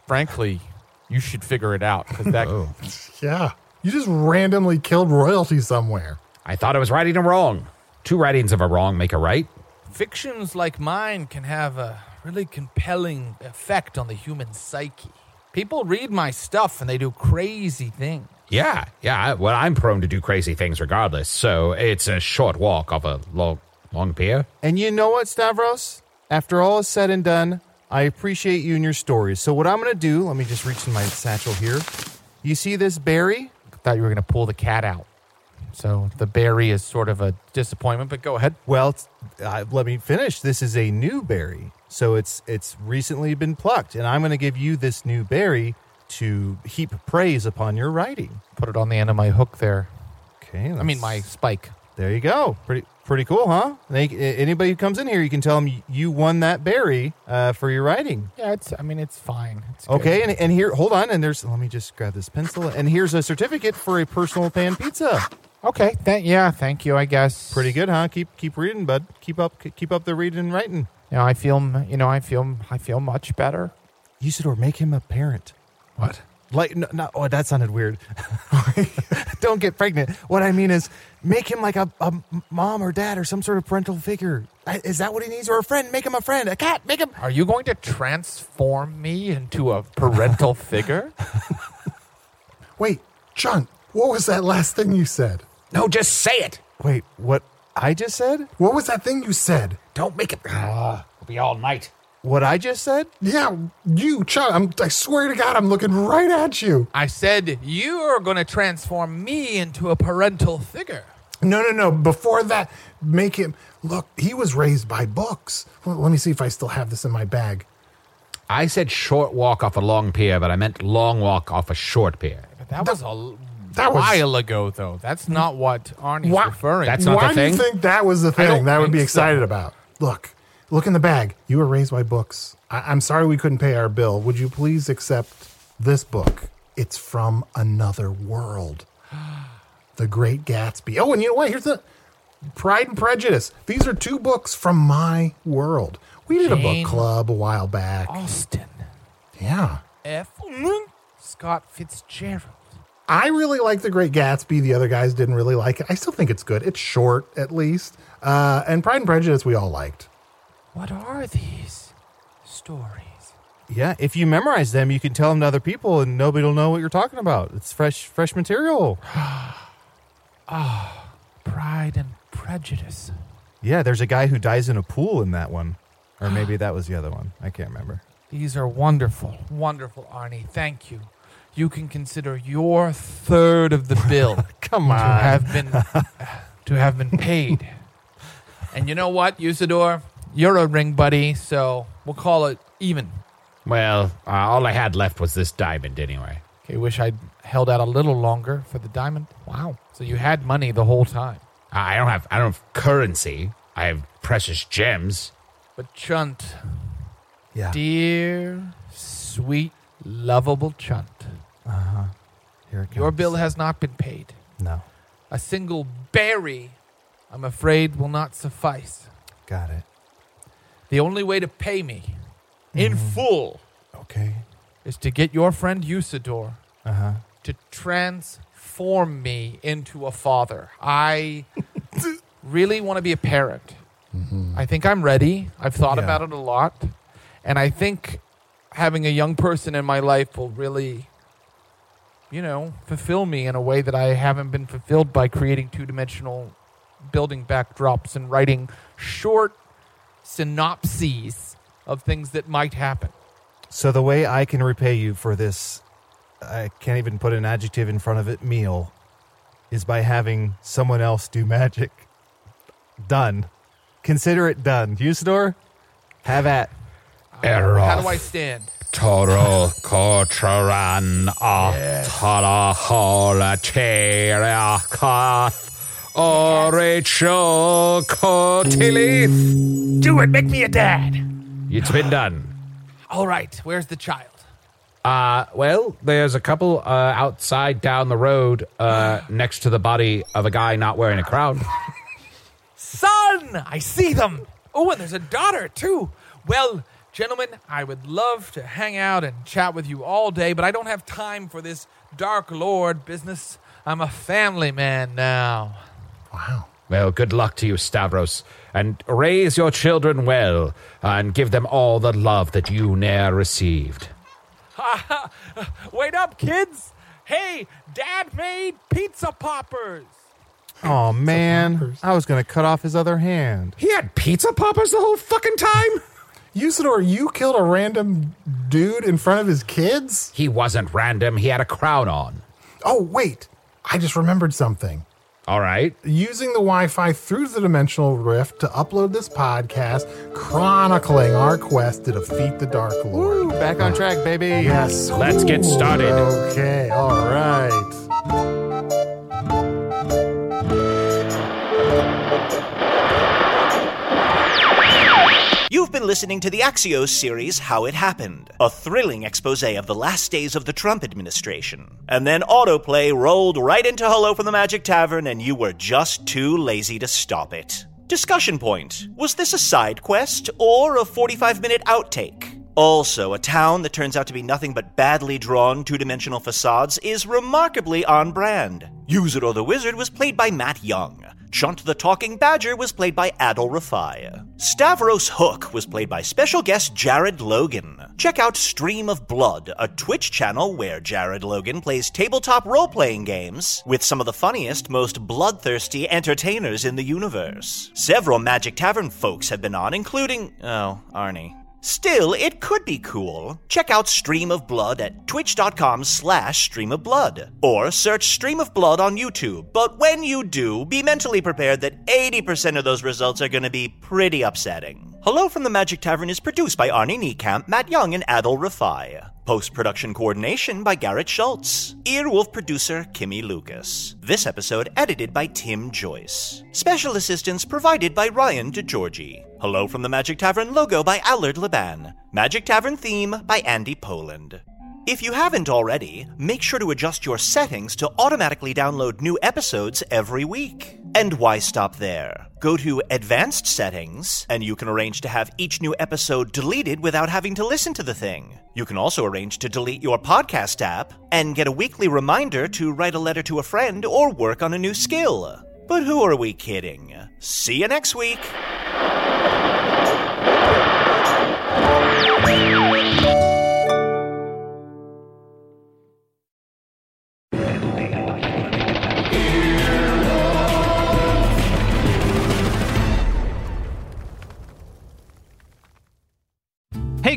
frankly, you should figure it out because that Oh. Yeah. You just randomly killed royalty somewhere. I thought I was righting a wrong. Two writings of a wrong make a right. fictions like mine can have a really compelling effect on the human psyche. People read my stuff and they do crazy things. Yeah, yeah. Well, I'm prone to do crazy things regardless, so it's a short walk off a long, long pier. And you know what, Stavros? After all is said and done, I appreciate you and your stories. So what I'm going to do, let me just reach in my satchel here. You see this berry? I Thought you were going to pull the cat out. So the berry is sort of a disappointment, but go ahead. Well, it's, uh, let me finish. This is a new berry, so it's it's recently been plucked, and I'm going to give you this new berry to heap praise upon your writing. Put it on the end of my hook there. Okay, I mean, my spike. There you go. Pretty pretty cool, huh? They, anybody who comes in here, you can tell them you won that berry uh, for your writing. Yeah, it's. I mean, it's fine. It's good. Okay, and, and here, hold on, and there's. Let me just grab this pencil, and here's a certificate for a personal pan pizza. Okay. Th- yeah. Thank you. I guess. Pretty good, huh? Keep keep reading, bud. Keep up keep up the reading and writing. You know, I feel. You know, I feel. I feel much better. Usidore, make him a parent. What? Like, no, no, oh, that sounded weird. Don't get pregnant. What I mean is, make him like a, a mom or dad or some sort of parental figure. I- Is that what he needs? Or a friend? Make him a friend. A cat. Make him. Are you going to transform me into a parental figure? Wait, John, what was that last thing you said? No, just say it. Wait, what I just said? What was that thing you said? Don't make it. Ah, it'll be all night. What I just said? Yeah, you, John. I'm, I swear to God, I'm looking right at you. I said you are going to transform me into a parental figure. No, no, no. Before that, make him look. He was raised by books. Well, let me see if I still have this in my bag. I said short walk off a long pier, but I meant long walk off a short pier. But that was a that was- while ago, though. That's not what Arnie's Why- referring. That's to. not Why the do you think that was the thing that I would be excited so. about? Look, look in the bag. You were raised by books. I- I'm sorry we couldn't pay our bill. Would you please accept this book? It's from another world. The Great Gatsby. Oh, and you know what? Here's the Pride and Prejudice. These are two books from my world. We did a Jane book club a while back. Austen Yeah. F. Scott Fitzgerald. I really like The Great Gatsby. The other guys didn't really like it. I still think it's good. It's short, at least. Uh, and Pride and Prejudice, we all liked. What are these stories? Yeah, if you memorize them, you can tell them to other people, and nobody will know what you're talking about. It's fresh, fresh material. Ah, Pride and Prejudice. Yeah, there's a guy who dies in a pool in that one, or maybe that was the other one. I can't remember. These are wonderful, wonderful, Arnie. Thank you. You can consider your third of the bill Come on. to have been to have been paid. And you know what, Usidore? You're a ring buddy, so we'll call it even. Well, uh, all I had left was this diamond anyway. Okay, wish I'd held out a little longer for the diamond. Wow. So you had money the whole time. I don't have I don't have currency. I have precious gems. But Chunt, Yeah. dear, sweet, lovable Chunt, uh huh. Here it your bill has not been paid. No. A single berry, I'm afraid, will not suffice. Got it. The only way to pay me in full Okay. is to get your friend Usidore Uh huh. to transform me into a father. I really want to be a parent. I think I'm ready. I've thought Yeah. about it a lot. And I think having a young person in my life will really, you know, fulfill me in a way that I haven't been fulfilled by creating two dimensional building backdrops and writing short synopses of things that might happen. So the way I can repay you for this, I can't even put an adjective in front of it, meal, is by having someone else do magic. Done. Consider it done. Usidore, have at. How do I stand? Toro Kotran Atara Hola Oricho Kotilith. Do it. Make me a dad. It's been done. All right. Where's the child? Uh, well, there's a couple uh, outside down the road uh, next to the body of a guy not wearing a crown. Son, I see them. Oh, and there's a daughter too. Well, gentlemen, I would love to hang out and chat with you all day, but I don't have time for this Dark Lord business. I'm a family man now. Wow. Well, good luck to you, Stavros, and raise your children well, and give them all the love that you ne'er received. Wait up, kids. Hey, Dad made pizza poppers. Oh man, I was gonna cut off his other hand. He had pizza poppers the whole fucking time? Usidore, you killed a random dude in front of his kids? He wasn't random, he had a crown on. Oh, wait. I just remembered something. All right. Using the Wi Fi through the dimensional rift to upload this podcast, chronicling our quest to defeat the Dark Lord. Back on track, baby. Yes. Let's get started. Okay, all right. You've been listening to the Axios series How It Happened, a thrilling expose of the last days of the Trump administration. And then autoplay rolled right into Hello from the Magic Tavern, and you were just too lazy to stop it. Discussion point Was this a side quest or a 45 minute outtake? Also, a town that turns out to be nothing but badly drawn two dimensional facades is remarkably on brand. Usidore the Wizard was played by Matt Young. Chunt the Talking Badger was played by Adal Rifai. Stavros Hook was played by special guest Jared Logan. Check out Stream of Blood, a Twitch channel where Jared Logan plays tabletop role playing games with some of the funniest, most bloodthirsty entertainers in the universe. Several Magic Tavern folks have been on, including. Oh, Arnie. Still, it could be cool. Check out Stream of Blood at twitch.com slash stream of blood. Or search Stream of Blood on YouTube. But when you do, be mentally prepared that 80% of those results are going to be pretty upsetting. Hello from the Magic Tavern is produced by Arnie Niekamp, Matt Young, and Adal Rifai. Post production coordination by Garrett Schultz. Earwolf producer Kimmy Lucas. This episode edited by Tim Joyce. Special assistance provided by Ryan DeGiorgi. Hello from the Magic Tavern logo by Allard Laban. Magic Tavern theme by Andy Poland. If you haven't already, make sure to adjust your settings to automatically download new episodes every week. And why stop there? Go to Advanced Settings, and you can arrange to have each new episode deleted without having to listen to the thing. You can also arrange to delete your podcast app and get a weekly reminder to write a letter to a friend or work on a new skill. But who are we kidding? See you next week.